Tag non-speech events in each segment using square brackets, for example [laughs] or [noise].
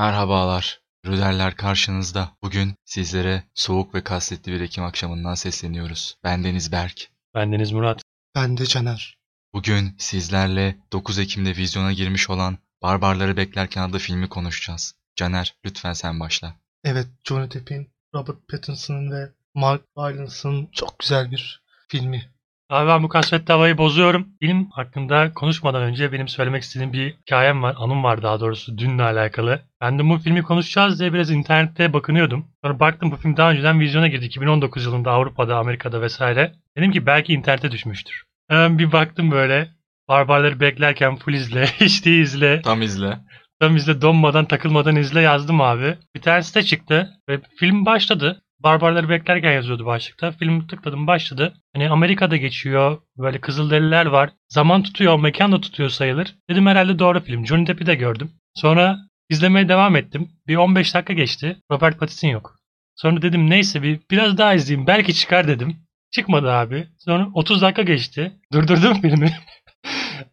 Merhabalar. Rüderler karşınızda. Bugün sizlere soğuk ve kasvetli bir Ekim akşamından sesleniyoruz. Ben Deniz Berk. Bendeniz Murat. Ben de Caner. Bugün sizlerle 9 Ekim'de vizyona girmiş olan Barbarları Beklerken adlı filmi konuşacağız. Caner, lütfen sen başla. Evet, Johnny Depp'in, Robert Pattinson'ın ve Mark Rylance'ın çok güzel bir filmi. Abi ben bu kasvetli havayı bozuyorum. Film hakkında konuşmadan önce benim söylemek istediğim bir hikayem var. Anım var daha doğrusu dünle alakalı. Ben de bu filmi konuşacağız diye biraz internette bakınıyordum. Sonra baktım bu film daha önceden vizyona girdi. 2019 yılında Avrupa'da, Amerika'da vesaire. Dedim ki belki internete düşmüştür. Hemen bir baktım böyle. Barbarları beklerken full izle, [laughs] HD izle. Tam izle. Tam izle donmadan takılmadan izle yazdım abi. Bir tane site çıktı ve film başladı. Barbarları beklerken yazıyordu başlıkta. Film tıkladım başladı. Hani Amerika'da geçiyor. Böyle Kızılderililer var. Zaman tutuyor, mekan da tutuyor sayılır. Dedim herhalde doğru film. Johnny Depp'i de gördüm. Sonra izlemeye devam ettim. Bir 15 dakika geçti. Robert Pattinson yok. Sonra dedim neyse bir biraz daha izleyeyim. Belki çıkar dedim. Çıkmadı abi. Sonra 30 dakika geçti. Durdurdum [laughs] filmi.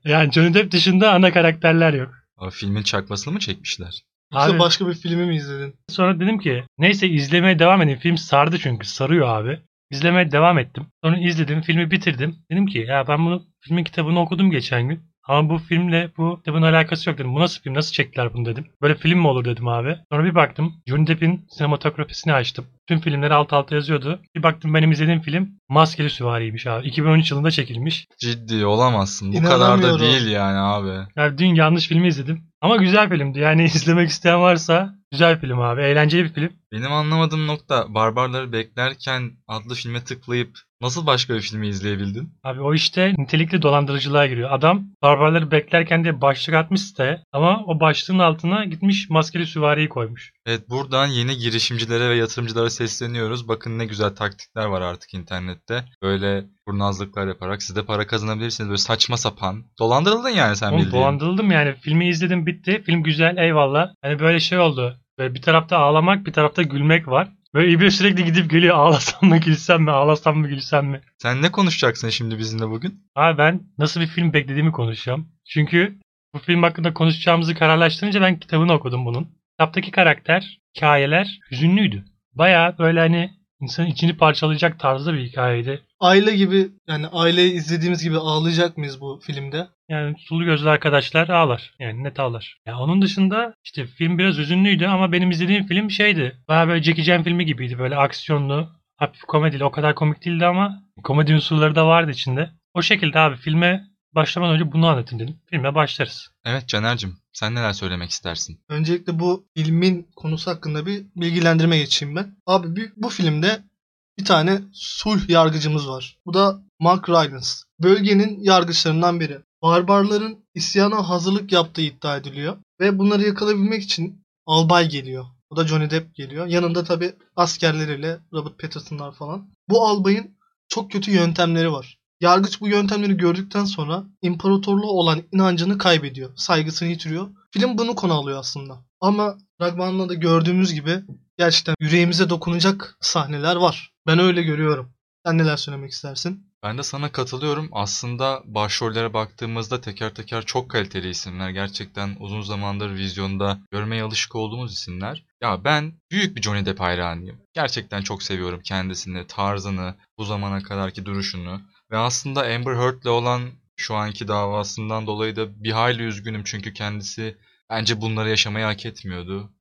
yani Johnny Depp dışında ana karakterler yok. O filmin çakmasını mı çekmişler? Yoksa Abi- başka bir filmi mi izledin? Sonra dedim ki neyse izlemeye devam edeyim. Film sardı çünkü sarıyor abi. İzlemeye devam ettim. Sonra izledim filmi bitirdim. Dedim ki ya ben bunu filmin kitabını okudum geçen gün. Ama bu filmle bu kitabın alakası yok dedim. Bu nasıl film? Nasıl çektiler bunu dedim. Böyle film mi olur dedim abi. Sonra bir baktım. Johnny Depp'in sinematografisini açtım. Tüm filmleri alt alta yazıyordu. Bir baktım benim izlediğim film Maskeli Süvari'ymiş abi. 2013 yılında çekilmiş. Ciddi olamazsın. Bu kadar da değil yani abi. Yani dün yanlış filmi izledim. Ama güzel filmdi. Yani [laughs] izlemek isteyen varsa güzel film abi. Eğlenceli bir film. Benim anlamadığım nokta Barbarları Beklerken adlı filme tıklayıp nasıl başka bir filmi izleyebildin? Abi o işte nitelikli dolandırıcılığa giriyor. Adam barbarları beklerken diye başlık atmış siteye ama o başlığın altına gitmiş maskeli süvariyi koymuş. Evet buradan yeni girişimcilere ve yatırımcılara sesleniyoruz. Bakın ne güzel taktikler var artık internette. Böyle kurnazlıklar yaparak siz de para kazanabilirsiniz. Böyle saçma sapan. Dolandırıldın yani sen Oğlum bildiğin. dolandırıldım yani. Filmi izledim bitti. Film güzel eyvallah. Hani böyle şey oldu. Böyle bir tarafta ağlamak bir tarafta gülmek var. Böyle İbni sürekli gidip geliyor ağlasam mı gülsem mi ağlasam mı gülsem mi. Sen ne konuşacaksın şimdi bizimle bugün? Abi ben nasıl bir film beklediğimi konuşacağım. Çünkü bu film hakkında konuşacağımızı kararlaştırınca ben kitabını okudum bunun. Kitaptaki karakter, hikayeler hüzünlüydü. Baya böyle hani insanın içini parçalayacak tarzda bir hikayeydi. Aile gibi yani aileyi izlediğimiz gibi ağlayacak mıyız bu filmde? Yani sulu gözlü arkadaşlar ağlar. Yani net ağlar. Ya onun dışında işte film biraz hüzünlüydü ama benim izlediğim film şeydi. Baya böyle Jackie Chan filmi gibiydi. Böyle aksiyonlu, hafif komedili. O kadar komik değildi ama komedi unsurları da vardı içinde. O şekilde abi filme başlamadan önce bunu anlatayım dedim. Filme başlarız. Evet Caner'cim sen neler söylemek istersin? Öncelikle bu filmin konusu hakkında bir bilgilendirme geçeyim ben. Abi bu filmde bir tane sulh yargıcımız var. Bu da Mark Rylance. Bölgenin yargıçlarından biri. Barbarların isyana hazırlık yaptığı iddia ediliyor. Ve bunları yakalayabilmek için albay geliyor. Bu da Johnny Depp geliyor. Yanında tabi askerleriyle Robert Pattinson'lar falan. Bu albayın çok kötü yöntemleri var. Yargıç bu yöntemleri gördükten sonra imparatorluğa olan inancını kaybediyor. Saygısını yitiriyor. Film bunu konu alıyor aslında. Ama fragmanda da gördüğümüz gibi gerçekten yüreğimize dokunacak sahneler var. Ben öyle görüyorum. Sen neler söylemek istersin? Ben de sana katılıyorum. Aslında başrollere baktığımızda teker teker çok kaliteli isimler. Gerçekten uzun zamandır vizyonda görmeye alışık olduğumuz isimler. Ya ben büyük bir Johnny Depp hayranıyım. Gerçekten çok seviyorum kendisini, tarzını, bu zamana kadarki duruşunu. Ve aslında Amber Heard'le olan şu anki davasından dolayı da bir hayli üzgünüm. Çünkü kendisi bence bunları yaşamayı hak etmiyordu.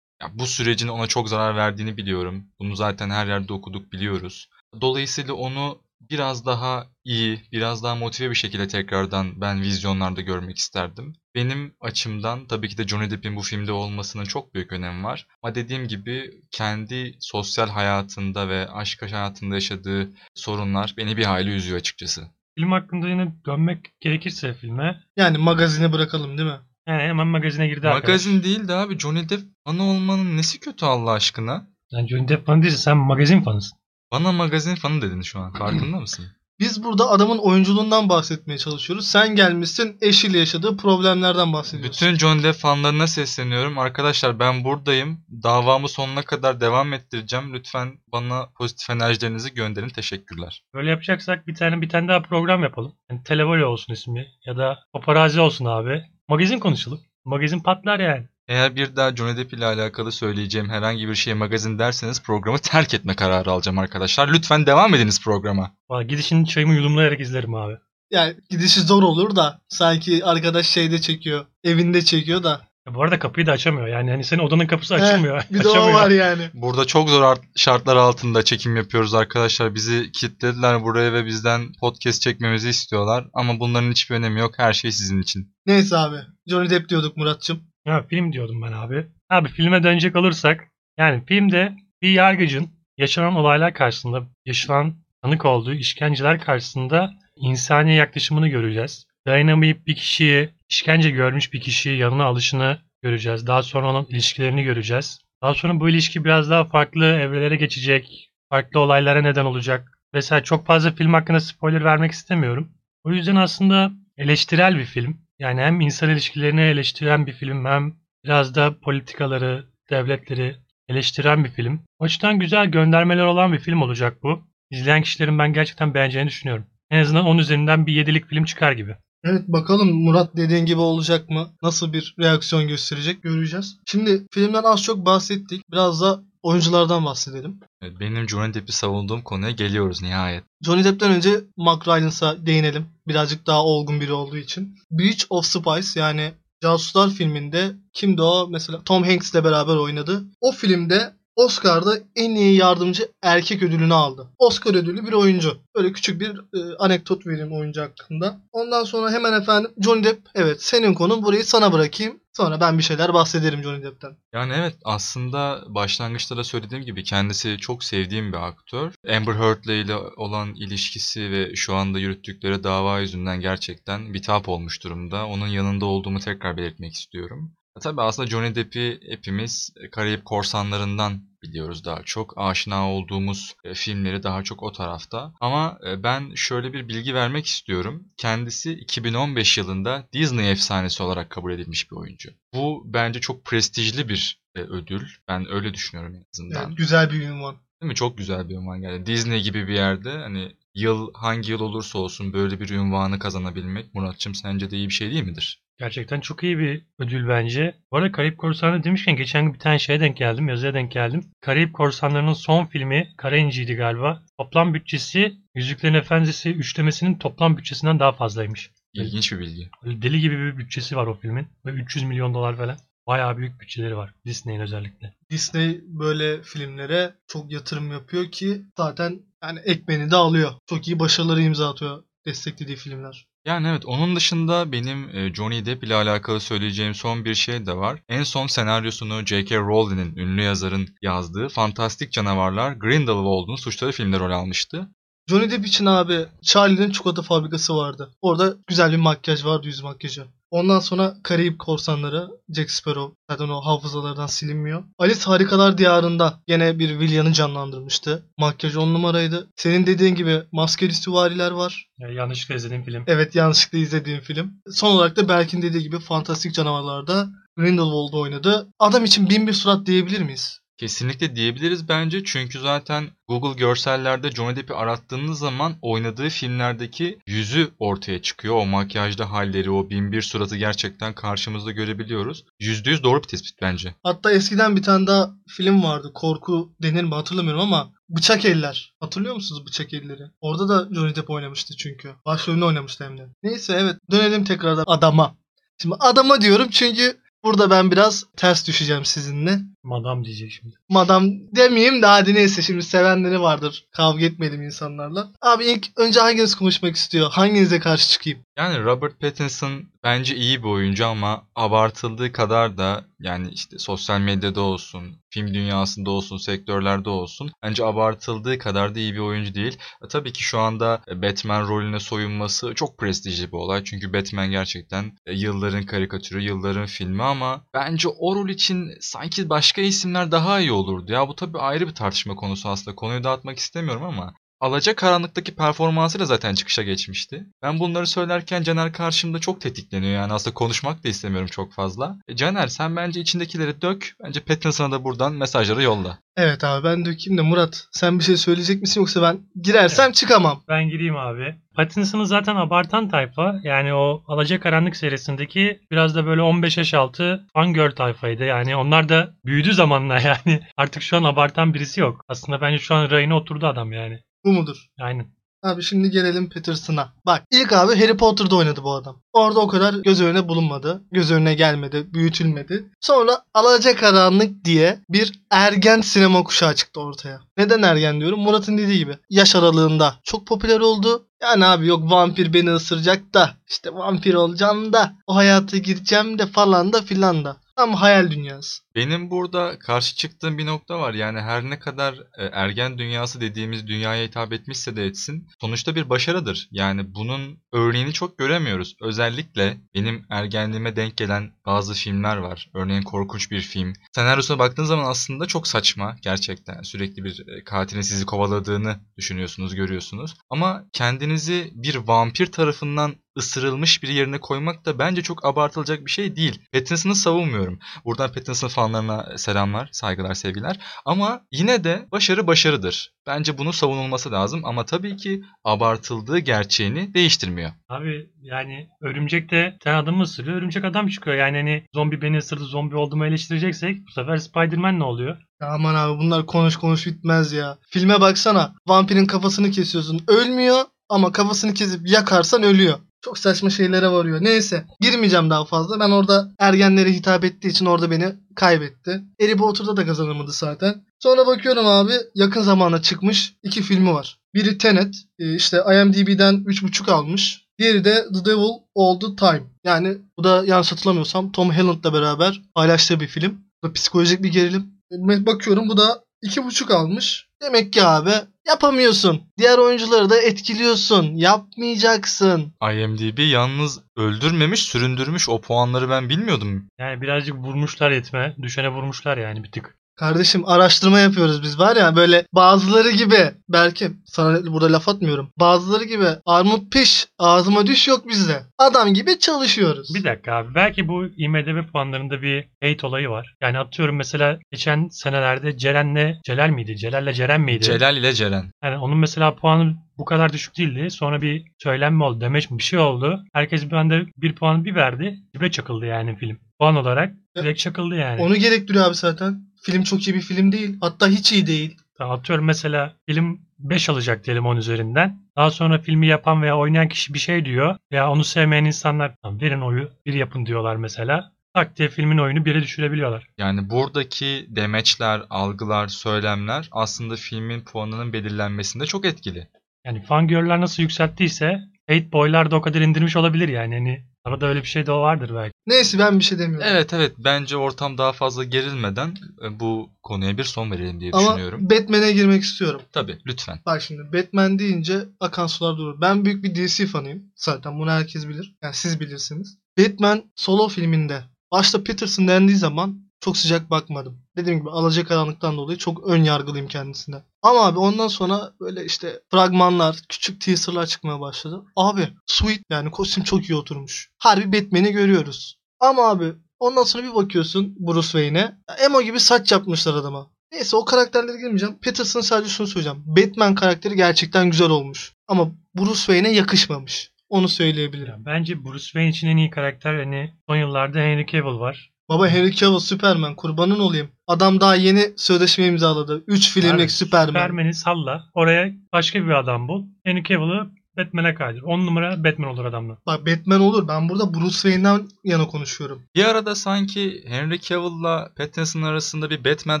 Ya bu sürecin ona çok zarar verdiğini biliyorum. Bunu zaten her yerde okuduk biliyoruz. Dolayısıyla onu biraz daha iyi, biraz daha motive bir şekilde tekrardan ben vizyonlarda görmek isterdim. Benim açımdan tabii ki de Johnny Depp'in bu filmde olmasının çok büyük önemi var. Ama dediğim gibi kendi sosyal hayatında ve aşk hayatında yaşadığı sorunlar beni bir hayli üzüyor açıkçası. Film hakkında yine dönmek gerekirse filme. Yani magazine bırakalım değil mi? Yani hemen magazine girdi arkadaş. Magazin değil de abi Johnny Depp fanı olmanın nesi kötü Allah aşkına? Yani Johnny Depp fanı değilse sen magazin fanısın. Bana magazin fanı dedin şu an farkında mısın? Biz burada adamın oyunculuğundan bahsetmeye çalışıyoruz. Sen gelmişsin eşiyle yaşadığı problemlerden bahsediyorsun. Bütün John Depp fanlarına sesleniyorum. Arkadaşlar ben buradayım. Davamı sonuna kadar devam ettireceğim. Lütfen bana pozitif enerjilerinizi gönderin. Teşekkürler. Böyle yapacaksak bir tane bir tane daha program yapalım. Yani Televole olsun ismi ya da Paparazzi olsun abi. Magazin konuşalım. Magazin patlar yani. Eğer bir daha Johnny Depp ile alakalı söyleyeceğim herhangi bir şey magazin derseniz programı terk etme kararı alacağım arkadaşlar. Lütfen devam ediniz programa. Valla gidişin çayımı yudumlayarak izlerim abi. Yani gidişi zor olur da sanki arkadaş şeyde çekiyor. Evinde çekiyor da. Ya bu arada kapıyı da açamıyor. Yani hani senin odanın kapısı açılmıyor. Bir de o var yani. Burada çok zor art- şartlar altında çekim yapıyoruz arkadaşlar. Bizi kilitlediler buraya ve bizden podcast çekmemizi istiyorlar. Ama bunların hiçbir önemi yok. Her şey sizin için. Neyse abi. Johnny Depp diyorduk Muratçım. Ha, film diyordum ben abi. Abi filme dönecek olursak yani filmde bir yargıcın yaşanan olaylar karşısında yaşanan tanık olduğu işkenceler karşısında insani yaklaşımını göreceğiz. Dayanamayıp bir kişiyi, işkence görmüş bir kişiyi yanına alışını göreceğiz. Daha sonra onun ilişkilerini göreceğiz. Daha sonra bu ilişki biraz daha farklı evrelere geçecek. Farklı olaylara neden olacak. Mesela çok fazla film hakkında spoiler vermek istemiyorum. O yüzden aslında eleştirel bir film. Yani hem insan ilişkilerini eleştiren bir film hem biraz da politikaları, devletleri eleştiren bir film. O açıdan güzel göndermeler olan bir film olacak bu. İzleyen kişilerin ben gerçekten beğeneceğini düşünüyorum. En azından 10 üzerinden bir 7'lik film çıkar gibi. Evet bakalım Murat dediğin gibi olacak mı? Nasıl bir reaksiyon gösterecek göreceğiz. Şimdi filmden az çok bahsettik. Biraz da oyunculardan bahsedelim. Evet, Benim Johnny Depp'i savunduğum konuya geliyoruz nihayet. Johnny Depp'ten önce Mark Rylance'a değinelim. Birazcık daha olgun biri olduğu için. Beach of Spies yani Casuslar filminde kimdi o? Mesela Tom Hanks'le beraber oynadı. O filmde Oscar'da en iyi yardımcı erkek ödülünü aldı. Oscar ödülü bir oyuncu. Böyle küçük bir e, anekdot vereyim oyuncu hakkında. Ondan sonra hemen efendim Johnny Depp. Evet senin konun burayı sana bırakayım. Sonra ben bir şeyler bahsederim Johnny Depp'ten. Yani evet aslında başlangıçta da söylediğim gibi kendisi çok sevdiğim bir aktör. Amber Heard'le ile olan ilişkisi ve şu anda yürüttükleri dava yüzünden gerçekten bitap olmuş durumda. Onun yanında olduğumu tekrar belirtmek istiyorum. E Tabii aslında Johnny Depp'i hepimiz e, Karayip Korsanlarından biliyoruz daha çok. Aşina olduğumuz e, filmleri daha çok o tarafta. Ama ben şöyle bir bilgi vermek istiyorum. Kendisi 2015 yılında Disney efsanesi olarak kabul edilmiş bir oyuncu. Bu bence çok prestijli bir ödül. Ben öyle düşünüyorum en azından. Evet, güzel bir ünvan. Değil mi? Çok güzel bir ünvan geldi. Disney gibi bir yerde hani yıl hangi yıl olursa olsun böyle bir ünvanı kazanabilmek Muratçım sence de iyi bir şey değil midir? Gerçekten çok iyi bir ödül bence. Bu arada Karayip Korsanları demişken geçen gün bir tane şeye denk geldim, yazıya denk geldim. Karayip Korsanları'nın son filmi Kara İnci'ydi galiba. Toplam bütçesi Yüzüklerin Efendisi üçlemesinin toplam bütçesinden daha fazlaymış. İlginç bir bilgi. Böyle deli gibi bir bütçesi var o filmin. Ve 300 milyon dolar falan. Bayağı büyük bütçeleri var. Disney'in özellikle. Disney böyle filmlere çok yatırım yapıyor ki zaten yani ekmeğini de alıyor. Çok iyi başarıları imza atıyor desteklediği filmler. Yani evet onun dışında benim e, Johnny Depp ile alakalı söyleyeceğim son bir şey de var. En son senaryosunu J.K. Rowling'in ünlü yazarın yazdığı Fantastik Canavarlar Grindelwald'un suçları filmde rol almıştı. Johnny Depp için abi Charlie'nin çikolata fabrikası vardı. Orada güzel bir makyaj vardı yüz makyajı. Ondan sonra Karayip Korsanları, Jack Sparrow. Zaten o hafızalardan silinmiyor. Alice Harikalar Diyarı'nda gene bir Villain'ı canlandırmıştı. Makyaj on numaraydı. Senin dediğin gibi maskeli süvariler var. Yani yanlışlıkla izlediğim film. Evet yanlışlıkla izlediğim film. Son olarak da Berk'in dediği gibi Fantastik Canavarlar'da Grindelwald oynadı. Adam için bin bir surat diyebilir miyiz? Kesinlikle diyebiliriz bence çünkü zaten Google görsellerde Johnny Depp'i arattığınız zaman oynadığı filmlerdeki yüzü ortaya çıkıyor. O makyajlı halleri, o binbir suratı gerçekten karşımızda görebiliyoruz. %100 doğru bir tespit bence. Hatta eskiden bir tane daha film vardı. Korku denir mi hatırlamıyorum ama Bıçak Eller. Hatırlıyor musunuz Bıçak Elleri? Orada da Johnny Depp oynamıştı çünkü. Başrolünü oynamıştı hem de. Neyse evet dönelim tekrardan adama. Şimdi adama diyorum çünkü burada ben biraz ters düşeceğim sizinle. Madam diyecek şimdi. Madam demeyeyim de hadi neyse şimdi sevenleri vardır. Kavga etmedim insanlarla. Abi ilk önce hanginiz konuşmak istiyor? Hanginize karşı çıkayım? Yani Robert Pattinson bence iyi bir oyuncu ama abartıldığı kadar da yani işte sosyal medyada olsun, film dünyasında olsun, sektörlerde olsun bence abartıldığı kadar da iyi bir oyuncu değil. E, tabii ki şu anda Batman rolüne soyunması çok prestijli bir olay. Çünkü Batman gerçekten e, yılların karikatürü, yılların filmi ama bence o rol için sanki başka isimler daha iyi olurdu. Ya bu tabii ayrı bir tartışma konusu aslında. Konuyu dağıtmak istemiyorum ama Alacakaranlık'taki performansıyla zaten çıkışa geçmişti. Ben bunları söylerken Caner karşımda çok tetikleniyor yani aslında konuşmak da istemiyorum çok fazla. E, Caner sen bence içindekileri dök. Bence Pattinson'a da buradan mesajları yolla. Evet abi ben dökeyim de Murat sen bir şey söyleyecek misin yoksa ben girersem çıkamam. Ben gireyim abi. Pattinson'ı zaten abartan tayfa. Yani o Alacakaranlık serisindeki biraz da böyle 15 yaş altı fangirl tayfaydı. Yani onlar da büyüdü zamanla [laughs] yani. Artık şu an abartan birisi yok. Aslında bence şu an rayına oturdu adam yani. Bu mudur? Aynen. Abi şimdi gelelim Peterson'a. Bak ilk abi Harry Potter'da oynadı bu adam. Orada o kadar göz önüne bulunmadı. Göz önüne gelmedi, büyütülmedi. Sonra Alacakaranlık diye bir ergen sinema kuşağı çıktı ortaya. Neden ergen diyorum? Murat'ın dediği gibi. Yaş aralığında çok popüler oldu. Yani abi yok vampir beni ısıracak da işte vampir olacağım da o hayata gireceğim de falan da filan da. Tam hayal dünyası. Benim burada karşı çıktığım bir nokta var. Yani her ne kadar e, ergen dünyası dediğimiz dünyaya hitap etmişse de etsin. Sonuçta bir başarıdır. Yani bunun örneğini çok göremiyoruz. Özellikle benim ergenliğime denk gelen bazı filmler var. Örneğin korkunç bir film. Senaryosuna baktığın zaman aslında çok saçma gerçekten. Sürekli bir e, katilin sizi kovaladığını düşünüyorsunuz, görüyorsunuz. Ama kendinizi bir vampir tarafından ısırılmış bir yerine koymak da bence çok abartılacak bir şey değil. Pattinson'ı savunmuyorum. Buradan Pattinson fanlarına selamlar, saygılar, sevgiler. Ama yine de başarı başarıdır. Bence bunu savunulması lazım ama tabii ki abartıldığı gerçeğini değiştirmiyor. Abi yani örümcek de ten adamı ısırıyor. Örümcek adam çıkıyor. Yani hani zombi beni ısırdı zombi olduğumu eleştireceksek bu sefer Spider-Man ne oluyor? Ya aman abi bunlar konuş konuş bitmez ya. Filme baksana. Vampirin kafasını kesiyorsun. Ölmüyor ama kafasını kesip yakarsan ölüyor. Çok saçma şeylere varıyor. Neyse girmeyeceğim daha fazla. Ben orada ergenlere hitap ettiği için orada beni kaybetti. Harry Potter'da da kazanamadı zaten. Sonra bakıyorum abi yakın zamanda çıkmış iki filmi var. Biri Tenet. e, işte IMDb'den 3.5 almış. Diğeri de The Devil All The Time. Yani bu da yanlış hatırlamıyorsam Tom Holland'la beraber paylaştığı bir film. Bu psikolojik bir gerilim. E, Bakıyorum bu da 2.5 almış. Demek ki abi yapamıyorsun. Diğer oyuncuları da etkiliyorsun. Yapmayacaksın. IMDb yalnız öldürmemiş, süründürmüş. O puanları ben bilmiyordum. Yani birazcık vurmuşlar etme. Düşene vurmuşlar yani bir tık. Kardeşim araştırma yapıyoruz biz var ya böyle bazıları gibi belki sana burada laf atmıyorum. Bazıları gibi armut piş ağzıma düş yok bizde. Adam gibi çalışıyoruz. Bir dakika abi. Belki bu IMDB puanlarında bir hate olayı var. Yani atıyorum mesela geçen senelerde Ceren'le Celal miydi? Celal'le Ceren miydi? Celal ile Ceren. Yani onun mesela puanı bu kadar düşük değildi. Sonra bir söylenme oldu. Demeç mi bir şey oldu. Herkes bir anda bir puan bir verdi. Dibe çakıldı yani film. Puan olarak direkt çakıldı yani. Onu gerektiriyor abi zaten. Film çok iyi bir film değil. Hatta hiç iyi değil. Atıyorum mesela film 5 alacak diyelim 10 üzerinden. Daha sonra filmi yapan veya oynayan kişi bir şey diyor. Veya onu sevmeyen insanlar "Tamam, verin oyu bir yapın diyorlar mesela. Tak diye filmin oyunu bire düşürebiliyorlar. Yani buradaki demeçler, algılar, söylemler aslında filmin puanının belirlenmesinde çok etkili. Yani fangirl'ler nasıl yükselttiyse hate boy'lar da o kadar indirmiş olabilir yani. Hani arada öyle bir şey de vardır belki. Neyse ben bir şey demiyorum. Evet evet bence ortam daha fazla gerilmeden e, bu konuya bir son verelim diye Ama düşünüyorum. Batman'e girmek istiyorum. Tabii lütfen. Bak şimdi Batman deyince akan sular durur. Ben büyük bir DC fanıyım. Zaten bunu herkes bilir. Yani siz bilirsiniz. Batman solo filminde başta Peterson dendiği zaman çok sıcak bakmadım. Dediğim gibi alacakaranlıktan dolayı çok ön yargılıyım kendisine. Ama abi ondan sonra böyle işte fragmanlar, küçük teaserlar çıkmaya başladı. Abi sweet yani kostüm çok iyi oturmuş. Harbi Batman'i görüyoruz. Ama abi ondan sonra bir bakıyorsun Bruce Wayne'e. Emo gibi saç yapmışlar adama. Neyse o karakterlere girmeyeceğim. Peterson sadece şunu söyleyeceğim. Batman karakteri gerçekten güzel olmuş. Ama Bruce Wayne'e yakışmamış. Onu söyleyebilirim. Bence Bruce Wayne için en iyi karakter hani son yıllarda Henry Cavill var. Baba Henry Cavill Superman kurbanın olayım. Adam daha yeni sözleşme imzaladı. 3 filmlik Superman. Superman'i salla. Oraya başka bir adam bul. Henry Cavill'ı Batman'e kaydır. 10 numara Batman olur adamla. Bak Batman olur. Ben burada Bruce Wayne'den yana konuşuyorum. Bir arada sanki Henry Cavill'la Pattinson arasında bir Batman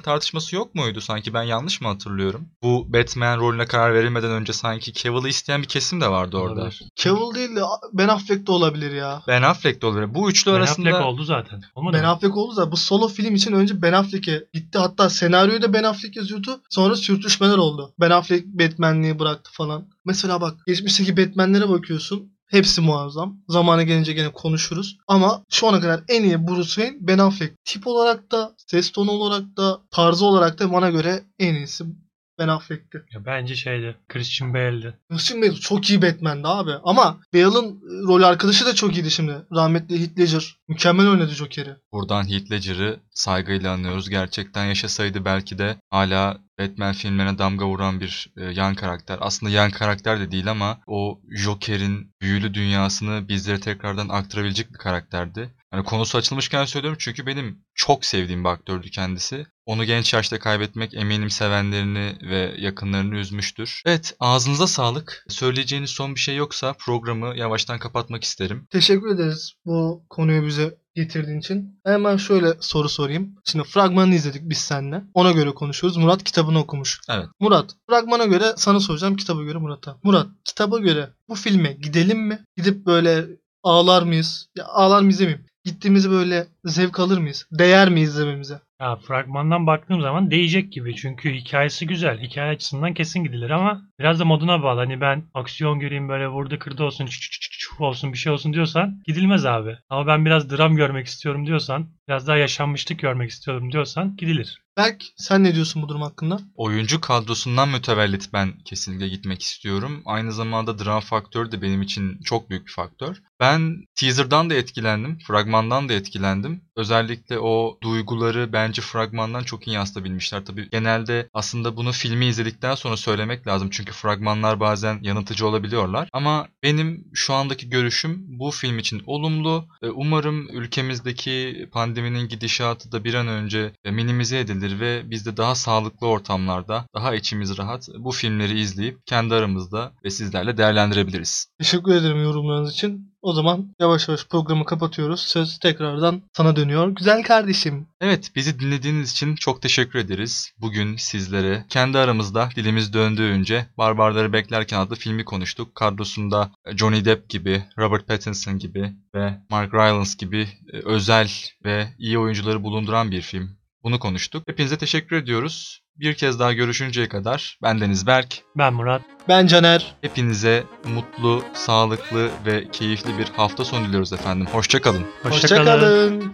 tartışması yok muydu sanki ben yanlış mı hatırlıyorum? Bu Batman rolüne karar verilmeden önce sanki Cavill'ı isteyen bir kesim de vardı orada. Olabilir. Cavill değil de Ben Affleck de olabilir ya. Ben Affleck de olabilir. Bu üçlü Ben arasında Affleck oldu zaten. Olmadı Ben mı? Affleck oldu da bu solo film için önce Ben Affleck'e gitti. Hatta senaryoyu da Ben Affleck yazıyordu. Sonra sürtüşmeler oldu. Ben Affleck Batman'liği bıraktı falan. Mesela bak geçmişteki Batman'lere bakıyorsun. Hepsi muazzam. Zamanı gelince gene konuşuruz. Ama şu ana kadar en iyi Bruce Wayne Ben Affleck. Tip olarak da, ses tonu olarak da, tarzı olarak da bana göre en iyisi Ben Affleck'ti. Ya bence şeydi. Christian Bale'di. Christian Bale çok iyi Batman'di abi. Ama Bale'ın e, rol arkadaşı da çok iyiydi şimdi. Rahmetli Heath Ledger. Mükemmel oynadı Joker'i. Buradan Heath Ledger'ı saygıyla anıyoruz. Gerçekten yaşasaydı belki de hala Batman filmlerine damga vuran bir e, yan karakter. Aslında yan karakter de değil ama o Joker'in büyülü dünyasını bizlere tekrardan aktarabilecek bir karakterdi. Yani konusu açılmışken söylüyorum çünkü benim çok sevdiğim bir aktördü kendisi. Onu genç yaşta kaybetmek eminim sevenlerini ve yakınlarını üzmüştür. Evet ağzınıza sağlık. Söyleyeceğiniz son bir şey yoksa programı yavaştan kapatmak isterim. Teşekkür ederiz bu konuyu bize getirdiğin için. Hemen şöyle soru sorayım. Şimdi fragmanını izledik biz seninle. Ona göre konuşuyoruz. Murat kitabını okumuş. Evet. Murat, fragmana göre sana soracağım, kitaba göre Murat'a. Murat, kitaba göre bu filme gidelim mi? Gidip böyle ağlar mıyız? Ya ağlar mıyız demeyeyim. Gittiğimizi böyle zevk alır mıyız? Değer mi izlememize? Ya fragmandan baktığım zaman değecek gibi. Çünkü hikayesi güzel. Hikaye açısından kesin gidilir ama biraz da moduna bağlı. Hani ben aksiyon göreyim böyle vurdu kırdı olsun çü- çü- çü- çu olsun bir şey olsun diyorsan gidilmez abi. Ama ben biraz dram görmek istiyorum diyorsan biraz daha yaşanmışlık görmek istiyorum diyorsan gidilir. Berk, sen ne diyorsun bu durum hakkında? Oyuncu kadrosundan mütevellit ben kesinlikle gitmek istiyorum. Aynı zamanda dram faktörü de benim için çok büyük bir faktör. Ben teaser'dan da etkilendim, fragmandan da etkilendim. Özellikle o duyguları bence fragmandan çok iyi yansıtabilmişler. Tabii genelde aslında bunu filmi izledikten sonra söylemek lazım. Çünkü fragmanlar bazen yanıltıcı olabiliyorlar. Ama benim şu andaki görüşüm bu film için olumlu. Umarım ülkemizdeki pandeminin gidişatı da bir an önce minimize edilir ve biz de daha sağlıklı ortamlarda, daha içimiz rahat bu filmleri izleyip kendi aramızda ve sizlerle değerlendirebiliriz. Teşekkür ederim yorumlarınız için. O zaman yavaş yavaş programı kapatıyoruz. Söz tekrardan sana dönüyor. Güzel kardeşim. Evet, bizi dinlediğiniz için çok teşekkür ederiz. Bugün sizlere kendi aramızda dilimiz döndüğünce Barbarları Beklerken adlı filmi konuştuk. Kadrosunda Johnny Depp gibi, Robert Pattinson gibi ve Mark Rylance gibi e, özel ve iyi oyuncuları bulunduran bir film. Bunu konuştuk. Hepinize teşekkür ediyoruz. Bir kez daha görüşünceye kadar bendeniz Berk. Ben Murat. Ben Caner. Hepinize mutlu, sağlıklı ve keyifli bir hafta sonu diliyoruz efendim. Hoşçakalın. Hoşçakalın. Hoşçakalın.